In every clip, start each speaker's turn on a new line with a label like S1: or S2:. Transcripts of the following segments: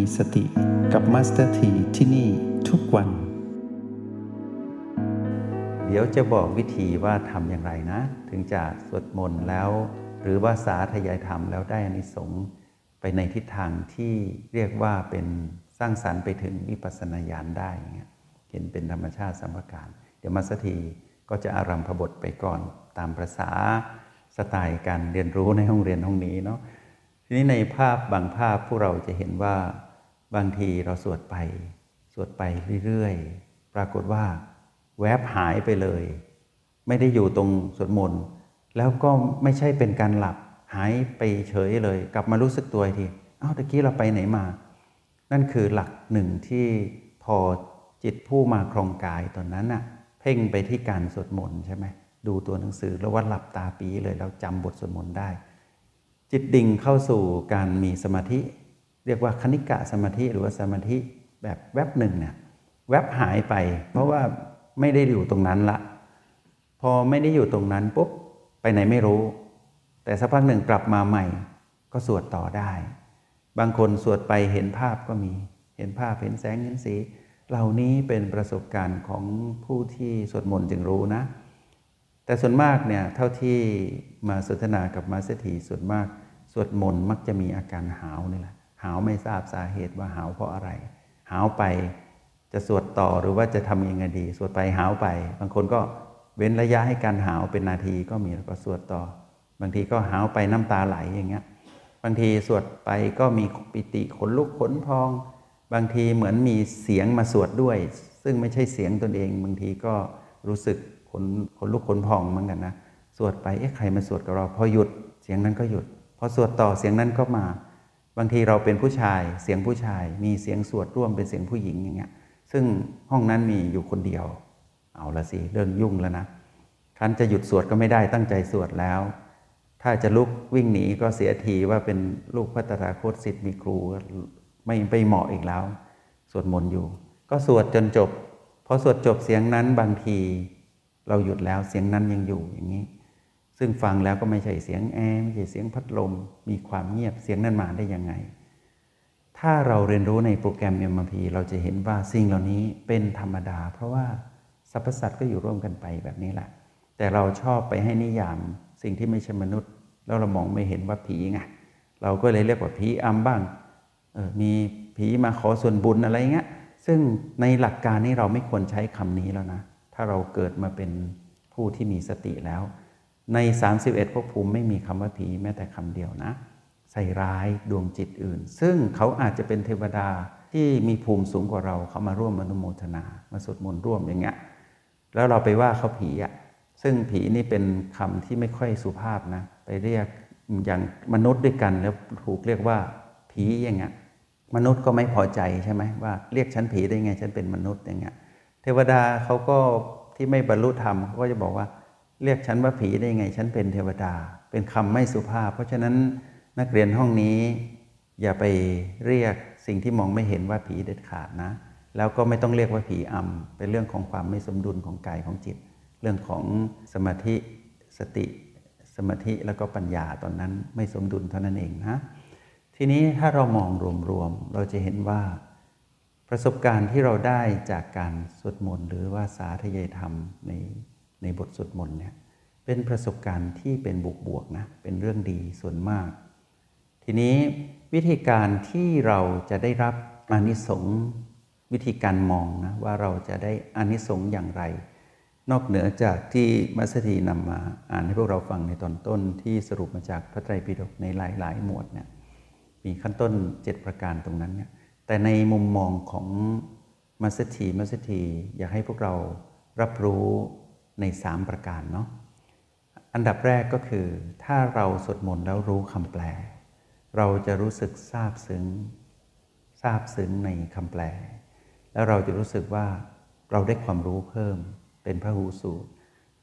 S1: มีสติกับมาสเตอร์ทีที่นี่ทุกวัน
S2: เดี๋ยวจะบอกวิธีว่าทำอย่างไรนะ ถึงจะสวดมนต์แล้ว หรือว่าสาธยายธรรมแล้วได้อานิสงส์ไปในทิศทางที่เรียกว่าเป็นสร้างสรรค์ไปถึงวิปัสสนาญาณได้เงี้ยเห็นเป็นธรรมชาติสัมภการ เดี๋ยวมาสเตอร์ทีก็จะอารัมพบทไปก่อนตามประสาสไตล์การเรียนรู้ในห้องเรียนห้องนี้เนาะทีนี้ในภาพบางภาพพวกเราจะเห็นว่า บางทีเราสวดไป สวดไปเรื่อยๆ ปรากฏว่า แวบหายไปเลย ไม่ได้อยู่ตรงสวดมนต์แล้วก็ไม่ใช่เป็นการหลับหายไปเฉยเลย กลับมารู้สึกตัวทีอ้าวตะกี้เราไปไหนมา นั่นคือหลักหนึ่งที่พอจิตผู้มาครองกายตอนนั้นน่ะเพ่งไปที่การสวดมนต์ใช่ไหมดูตัวหนังสือแล้วว่าหลับตาปีเลยแล้วจำบทสวดมนต์ได้ จิตดิ่งเข้าสู่การมีสมาธิ เรียกว่าคณิกะสมาธิหรือว่าสมาธิแบบแวบหนึ่งเนี่ยแวบหายไป เพราะว่าไม่ได้อยู่ตรงนั้นละ พอไม่ได้อยู่ตรงนั้นปุ๊บไปไหนไม่รู้ แต่สักพักหนึ่งกลับมาใหม่ ก็สวดต่อได้ บางคนสวดไปเห็นภาพก็มี เห็นภาพเห็นแสงเห็นสี เหล่านี้เป็นประสบการณ์ของผู้ที่สวดมนต์จึงรู้นะ แต่ส่วนมากเนี่ยเท่าที่มาสนทนากับมาสถีส่วนมากสวดมนต์มักจะมีอาการหาวนี่แหละ หาวไม่ทราบสาเหตุว่าหาวเพราะอะไร หาวไปจะสวดต่อหรือว่าจะทำยังไงดี สวดไปหาวไป บางคนก็เว้นระยะให้การหาวเป็นนาทีก็มีแล้วก็สวดต่อ บางทีก็หาวไปน้ำตาไหลอย่างเงี้ยบางทีสวดไปก็มีปิติขนลุกขนพอง บางทีเหมือนมีเสียงมาสวดด้วย ซึ่งไม่ใช่เสียงตนเอง บางทีก็รู้สึกขนขนลุกขนพองเหมือนกันนะสวดไปเอ๊ะใครมาสวดกับเราพอหยุดเสียงนั้นก็หยุดพอสวดต่อเสียงนั้นก็มา บางทีเราเป็นผู้ชายเสียงผู้ชาย มีเสียงสวดร่วมเป็นเสียงผู้หญิงอย่างเงี้ยซึ่งห้องนั้นมีอยู่คนเดียว เอาละสิเรื่องยุ่งแล้วนะคันจะหยุดสวดก็ไม่ได้ตั้งใจสวดแล้ว ถ้าจะลุกวิ่งหนีก็เสียทีว่าเป็นลูกพัตราโคตสิทธิ์มีครูไม่ไปเหมาะอีกแล้ว สวดมนต์อยู่ ก็สวดจนจบพอสวดจบเสียงนั้นบางที เราหยุดแล้วเสียงนั้นยังอยู่อย่างนี้ ซึ่งฟังแล้วก็ไม่ใช่เสียงแอร์ไม่ใช่เสียงพัดลม มีความเงียบเสียงนั้นมาได้ยังไง ถ้าเราเรียนรู้ในโปรแกรม MRP เราจะเห็นว่าสิ่งเหล่านี้เป็นธรรมดา เพราะว่าสรรพสัตว์ก็อยู่ร่วมกันไปแบบนี้แหละ แต่เราชอบไปให้นิยามสิ่งที่ไม่ใช่มนุษย์ แล้วเรามองไม่เห็นว่าผีไงเราก็เลยเรียกว่าผีอำบ้างออมีผีมาขอส่วนบุญอะไรเงี้ยซึ่งในหลักการนี้เราไม่ควรใช้คำนี้แล้วนะ ถ้าเราเกิดมาเป็นผู้ที่มีสติแล้ว ใน 31ภพภูมิไม่มีคำว่าผีแม้แต่คำเดียวนะ ใส่ร้ายดวงจิตอื่น ซึ่งเขาอาจจะเป็นเทวดาที่มีภูมิสูงกว่าเราเขามาร่วมมนุโมทนา มาสวดมนต์ร่วมอย่างเงี้ยแล้วเราไปว่าเขาผีอะ่ะซึ่งผีนี่เป็นคำที่ไม่ค่อยสุภาพนะ ไปเรียกอย่างมนุษย์ด้วยกันแล้วถูกเรียกว่าผีอย่างเงี้ยมนุษย์ก็ไม่พอใจใช่ไหมว่าเรียกฉันผีได้ไงฉันเป็นมนุษย์อย่างเงี้ยเทวดาเขาก็ที่ไม่บรรลุธรรมเขาก็จะบอกว่า เรียกฉันว่าผีได้ไง ฉันเป็นเทวดา เป็นคำไม่สุภาพ เพราะฉะนั้นนักเรียนห้องนี้ อย่าไปเรียกสิ่งที่มองไม่เห็นว่าผีเด็ดขาดนะ แล้วก็ไม่ต้องเรียกว่าผีอำเป็นเรื่องของความไม่สมดุลของกายของจิต เรื่องของสมาธิสติ สมาธิแล้วก็ปัญญาตอนนั้นไม่สมดุลเท่านั้นเองนะทีนี้ถ้าเรามองรวมๆเราจะเห็นว่าประสบการณ์ที่เราได้จากการสวดมนต์หรือว่าสาธยายธรรมใน ในบทสวดมนต์เนี่ยเป็นประสบการณ์ที่เป็นบวกๆนะเป็นเรื่องดีส่วนมาก ทีนี้วิธีการที่เราจะได้รับอานิสงส์วิธีการมองนะว่าเราจะได้อานิสงส์อย่างไร นอกเหนือจากที่มัสถีนำมาอ่านให้พวกเราฟังในตอนต้นที่สรุปมาจากพระไตรปิฎกในหลาย ๆ หมวดเนี่ยมีขั้นต้น 7 ประการตรงนั้นเนี่ยแต่ในมุมมองของมัสถีมัสถีอยากให้พวกเรารับรู้ ใน 3 ประการเนาะอันดับแรกก็คือ ถ้าเราสวดมนต์แล้วรู้คำแปล เราจะรู้สึกซาบซึ้งซาบซึ้งในคำแปล แล้วเราจะรู้สึกว่าเราได้ความรู้เพิ่มเป็นพระหูสูตร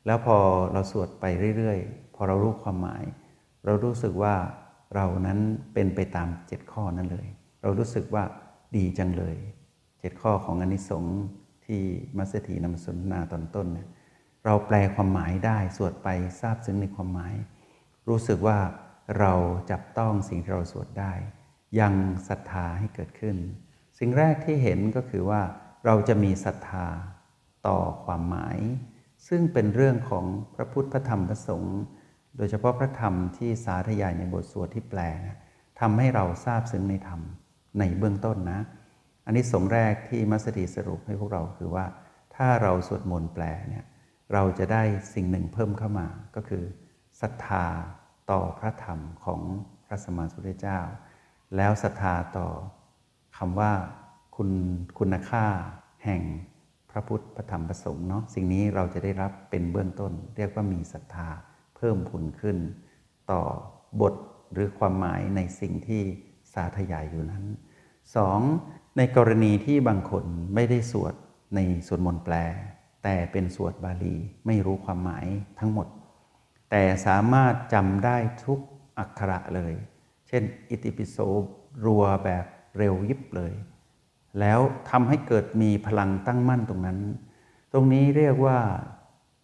S2: แล้วพอเราสวดไปเรื่อยๆ พอเรารู้ความหมาย เรารู้สึกว่าเรานั้นเป็นไปตามเจ็ดข้อนั้นเลย เรารู้สึกว่าดีจังเลยเจ็ดข้อของอนิสงส์ที่มัสถีนำมาสนทนาตอนต้นเนี่ย เราแปลความหมายได้สวดไปทราบซึ้งในความหมาย รู้สึกว่าเราจับต้องสิ่งที่เราสวดได้ ยังศรัทธาให้เกิดขึ้น สิ่งแรกที่เห็นก็คือว่า เราจะมีศรัทธาต่อความหมาย ซึ่งเป็นเรื่องของพระพุทธพระธรรมพระสงฆ์โดยเฉพาะพระธรรมที่สาธยายในบทสวดที่แปลทำให้เราทราบซึ้งในธรรมในเบื้องต้นนะ อันนี้สงแรกที่มัสดีสรุปให้พวกเราคือว่า ถ้าเราสวดมนต์แปลเนี่ย เราจะได้สิ่งหนึ่งเพิ่มเข้ามาก็คือศรัทธาต่อพระธรรมของพระสมมาสุทธเจ้า แล้วศรัทธาต่อคำว่าคุณคุณค่าแห่งพระพุทธพระธรรมพระสงฆ์เนาะสิ่งนี้เราจะได้รับเป็นเบื้องต้น เรียกว่ามีศรัทธาเพิ่มผุนขึ้น ต่อบทหรือความหมายในสิ่งที่สาธยายอยู่นั้น 2. ในกรณีที่บางคนไม่ได้สวดในสวดมนต์แปล แต่เป็นสวดบาลีไม่รู้ความหมายทั้งหมด แต่สามารถจำได้ทุกอักขระเลย เช่น อิติปิโสรัวแบบเร็วยิบเลย แล้วทำให้เกิดมีพลังตั้งมั่นตรงนั้น ตรงนี้เรียกว่า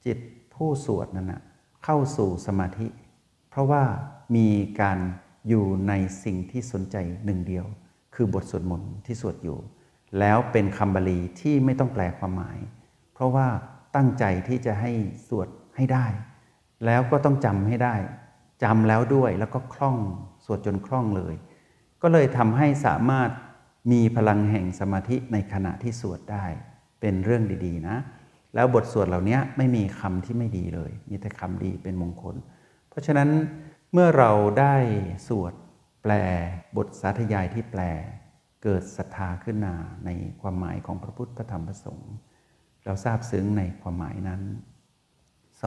S2: จิตผู้สวดนั้นนะเข้าสู่สมาธิ เพราะว่ามีการอยู่ในสิ่งที่สนใจหนึ่งเดียว คือบทสวดมนต์ที่สวดอยู่ แล้วเป็นคำบาลีที่ไม่ต้องแปลความหมาย เพราะว่าตั้งใจที่จะให้สวดให้ได้ แล้วก็ต้องจำให้ได้จำแล้วด้วยแล้วก็คล่องสวดจนคล่องเลย ก็เลยทำให้สามารถมีพลังแห่งสมาธิในขณะที่สวดได้ เป็นเรื่องดีๆนะ แล้วบทสวดเหล่านี้ไม่มีคำที่ไม่ดีเลย มีแต่คำดีเป็นมงคล เพราะฉะนั้นเมื่อเราได้สวดแปลบทสาธยายที่แปล เกิดศรัทธาขึ้นมาในความหมายของพระพุทธธรรมประสงค์ เราทราบซึ้งในความหมายนั้น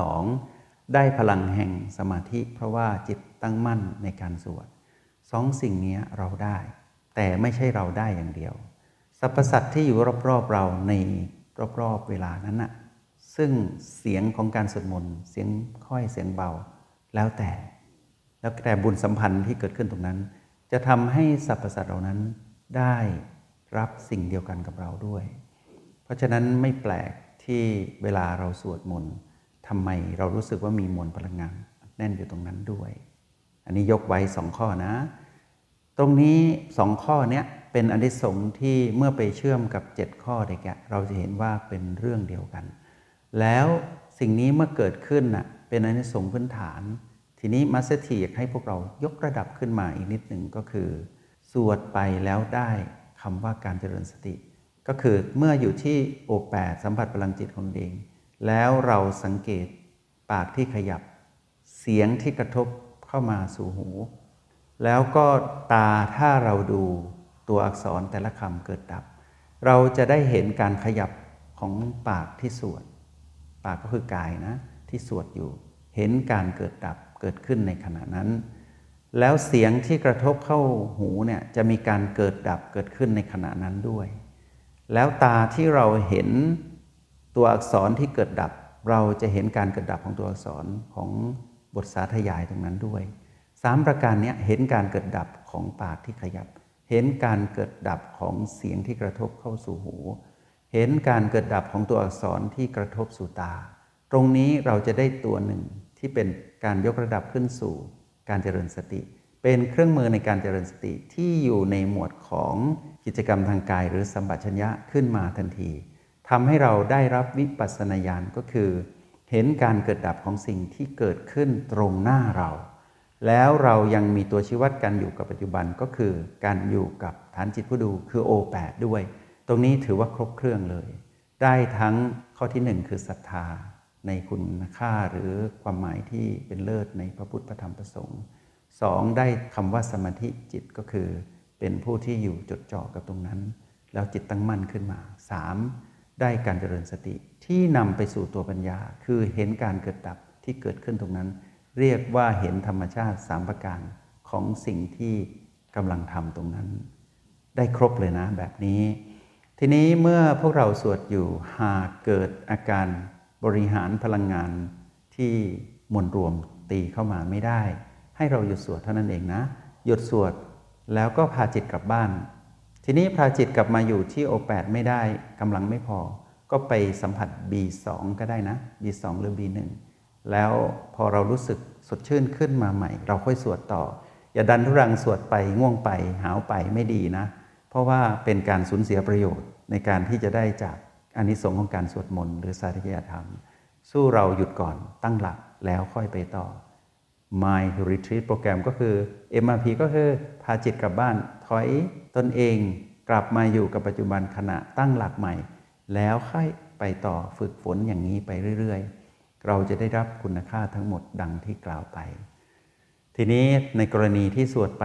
S2: 2. ได้พลังแห่งสมาธิ เพราะว่าจิตตั้งมั่นในการสวดสองสิ่งนี้เราได้ แต่ไม่ใช่เราได้อย่างเดียวสรรพสัตว์ที่อยู่รอบๆเราในรอบๆเวลานั้นน่ะซึ่งเสียงของการสวดมนต์เสียงค่อยเสียงเบา แล้วแต่ แล้วแต่บุญสัมพันธ์ที่เกิดขึ้นตรงนั้น จะทำให้สรรพสัตว์เหล่านั้นได้รับสิ่งเดียวกันกับเราด้วย เพราะฉะนั้นไม่แปลกที่เวลาเราสวดมนต์ทำไมเรารู้สึกว่ามีมวลพลังงานแน่นอยู่ตรงนั้นด้วย อันนี้ยกไว้สองข้อนะ ตรงนี้สองข้อนี้เป็นอานิสงส์ที่เมื่อไปเชื่อมกับเจ็ดข้อแรกเราจะเห็นว่าเป็นเรื่องเดียวกัน แล้วสิ่งนี้เมื่อเกิดขึ้นน่ะเป็นอานิสงส์พื้นฐาน ทีนี้มาสเตอร์ทีอยากให้พวกเรายกระดับขึ้นมาอีกนิดหนึ่งก็คือ สวดไปแล้วได้คำว่าการเจริญสติ ก็คือเมื่ออยู่ที่โอแปดสัมผัสพลังจิตของเอง แล้วเราสังเกตปากที่ขยับ เสียงที่กระทบเข้ามาสู่หู แล้วก็ตาถ้าเราดูตัวอักษรแต่ละคำเกิดดับ เราจะได้เห็นการขยับของปากที่สวด ปากก็คือกายนะ ที่สวดอยู่ เห็นการเกิดดับเกิดขึ้นในขณะนั้น แล้วเสียงที่กระทบเข้าหูเนี่ยจะมีการเกิดดับเกิดขึ้นในขณะนั้นด้วย แล้วตาที่เราเห็นตัวอักษรที่เกิดดับ เราจะเห็นการเกิดดับของตัวอักษรของบทสาธยายตรงนั้นด้วยสามประการนี้เห็นการเกิดดับของปากที่ขยับ เห็นการเกิดดับของเสียงที่กระทบเข้าสู่หู เห็นการเกิดดับของตัวอักษรที่กระทบสู่ตา ตรงนี้เราจะได้ตัวหนึ่งที่เป็นการยกระดับขึ้นสู่การเจริญสติ เป็นเครื่องมือในการเจริญสติที่อยู่ในหมวดของ กิจกรรมทางกายหรือสัมปชัญญะขึ้นมาทันทีทำให้เราได้รับวิปัสสนาญาณก็คือ เห็นการเกิดดับของสิ่งที่เกิดขึ้นตรงหน้าเรา แล้วเรายังมีตัวชี้วัดการอยู่กับปัจจุบันก็คือ การอยู่กับฐานจิตผู้ดูคือโอแปดด้วย ตรงนี้ถือว่าครบเครื่องเลย ได้ทั้งข้อที่หนึ่งคือศรัทธาในคุณค่าหรือความหมายที่เป็นเลิศในพระพุทธธรรมพระสงฆ์สองได้คำว่าสมาธิจิตก็คือ เป็นผู้ที่อยู่จดจ่อกับตรงนั้น แล้วจิตตั้งมั่นขึ้นมาสามได้การเจริญสติที่นำไปสู่ตัวปัญญา คือเห็นการเกิดดับที่เกิดขึ้นตรงนั้น เรียกว่าเห็นธรรมชาติสามประการของสิ่งที่กำลังทำตรงนั้น ได้ครบเลยนะแบบนี้ ทีนี้เมื่อพวกเราสวดอยู่หากเกิดอาการบริหารพลังงานที่มวลรวมตีเข้ามาไม่ได้ ให้เราหยุดสวดเท่านั้นเองนะ หยุดสวด แล้วก็พาจิตกลับบ้าน ทีนี้พาจิตกลับมาอยู่ที่โอแปดไม่ได้กำลังไม่พอ ก็ไปสัมผัส B2 ก็ได้นะ B2 หรือ B1 แล้วพอเรารู้สึกสดชื่นขึ้นมาใหม่ เราค่อยสวดต่อ อย่าดันทุรังสวดไปง่วงไปหาวไปไม่ดีนะ เพราะว่าเป็นการสูญเสียประโยชน์ในการที่จะได้จากอานิสงส์ของการสวดมนต์หรือสาธยธรรม สู้เราหยุดก่อนตั้งหลักแล้วค่อยไปต่อ My Retreat โปรแกรมก็คือ MRP ก็คือพาจิตกลับบ้านถอยตนเองกลับมาอยู่กับปัจจุบันขณะตั้งหลักใหม่ แล้วค่อยไปต่อฝึกฝนอย่างนี้ไปเรื่อย ๆ เราจะได้รับคุณค่าทั้งหมดดังที่กล่าวไป ทีนี้ในกรณีที่สวดไป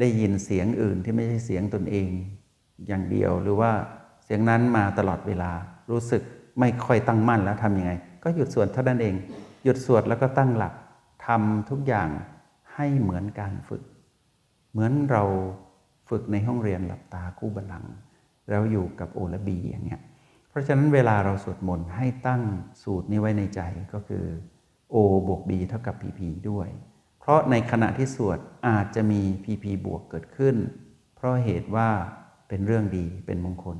S2: ได้ยินเสียงอื่นที่ไม่ใช่เสียงตนเอง อย่างเดียวหรือว่าเสียงนั้นมาตลอดเวลารู้สึกไม่ค่อยตั้งมั่นแล้วทำยังไง ก็หยุดสวดเท่านั้นเอง หยุดสวดแล้วก็ตั้งหลัก ทำทุกอย่างให้เหมือนการฝึก เหมือนเราฝึกในห้องเรียนหลับตาคู่บัลลังก์แล้วอยู่กับโอและบีอย่างเงี้ยเพราะฉะนั้นเวลาเราสวดมนต์ให้ตั้งสูตรนี้ไว้ในใจก็คือ O บวก B เท่ากับ PP ด้วย เพราะในขณะที่สวดอาจจะมี PP บวกเกิดขึ้น เพราะเหตุว่าเป็นเรื่องดีเป็นมงคล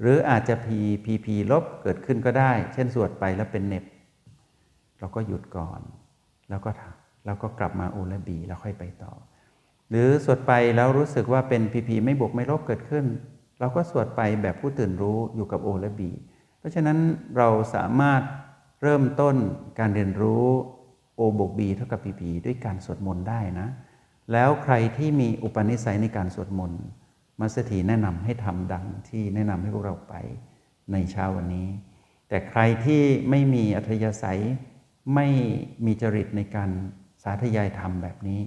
S2: หรืออาจจะ P PP ลบเกิดขึ้นก็ได้ เช่นสวดไปแล้วเป็นเน็บ เราก็หยุดก่อน แล้วก็แล้วก็กลับมา O และ B แล้วค่อยไปต่อ หรือสวดไปแล้วรู้สึกว่าเป็น PP ไม่บวกไม่ลบเกิดขึ้น เราก็สวดไปแบบผู้ตื่นรู้อยู่กับ O และ B เพราะฉะนั้นเราสามารถเริ่มต้นการเรียนรู้ O บวก B เท่ากับ PP ด้วยการสวดมนต์ได้นะ แล้วใครที่มีอุปนิสัยในการสวดมนต์มัสถีแนะนำให้ทำดังที่แนะนำให้พวกเราไปในเช้าวันนี้ แต่ใครที่ไม่มีอัธยาศัย ไม่มีจริตในการสาธยายธรรมแบบนี้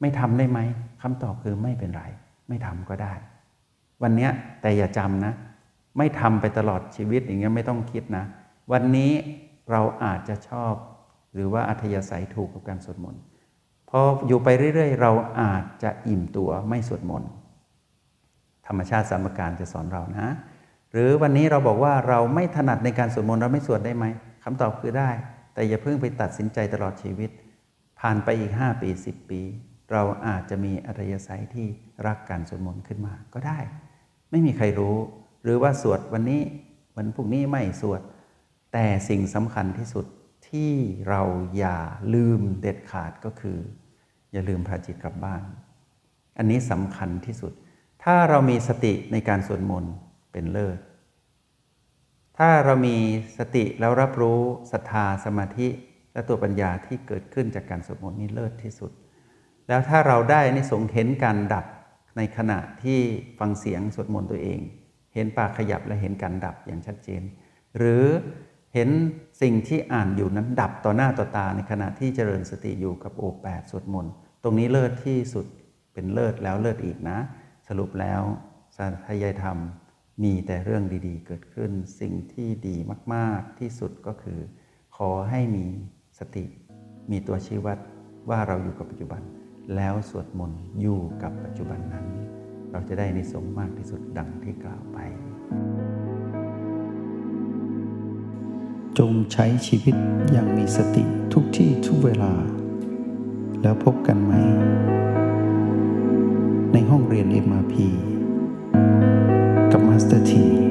S2: ไม่ทำได้ไหมคำตอบคือไม่เป็นไร ไม่ทำก็ได้ วันนี้แต่อย่าจำนะ ไม่ทำไปตลอดชีวิตอย่างเงี้ยไม่ต้องคิดนะ วันนี้เราอาจจะชอบ หรือว่าอัธยาศัยถูกกับการสวดมนต์พออยู่ไปเรื่อยๆ เราอาจจะอิ่มตัวไม่สวดมนต์ธรรมชาติสามการจะสอนเรานะ หรือวันนี้เราบอกว่าเราไม่ถนัดในการสวดมนต์เราไม่สวดได้ไหมคำตอบคือได้ แต่อย่าเพิ่งไปตัดสินใจตลอดชีวิต ผ่านไปอีก 5 ปี 10 ปี เราอาจจะมีอัธยาศัยที่รักการสวดมนต์ขึ้นมาก็ได้ ไม่มีใครรู้ หรือว่าสวดวันนี้วันพรุ่งนี้ไม่สวด แต่สิ่งสำคัญที่สุดที่เราอย่าลืมเด็ดขาดก็คือ อย่าลืมพาจิตกลับบ้าน อันนี้สำคัญที่สุด ถ้าเรามีสติในการสวดมนต์เป็นเลิศ ถ้าเรามีสติแล้วรับรู้ศรัทธาสมาธิและตัวปัญญาที่เกิดขึ้นจากการสวดมนต์นี่เลิศที่สุด แล้วถ้าเราได้ในสงเห็นการดับในขณะที่ฟังเสียงสวดมนต์ตัวเอง เห็นปากขยับและเห็นการดับอย่างชัดเจน หรือเห็นสิ่งที่อ่านอยู่นั้นดับต่อหน้าต่อตาในขณะที่เจริญสติอยู่กับโอแปดสวดมนต์ตรงนี้เลิศที่สุดเป็นเลิศแล้วเลิศอีกนะ สรุปแล้วสาธยายธรรม มีแต่เรื่องดีๆ เกิดขึ้น สิ่งที่ดีมากๆที่สุดก็คือ ขอให้มีสติ มีตัวชี้วัดว่าเราอยู่กับปัจจุบัน แล้วสวดมนต์อยู่กับปัจจุบันนั้น เราจะได้ในสงมากที่สุดดังที่กล่าวไป
S1: จงใช้ชีวิตอย่างมีสติทุกที่ทุกเวลา แล้วพบกันไหม ในห้องเรียน MRP The tea.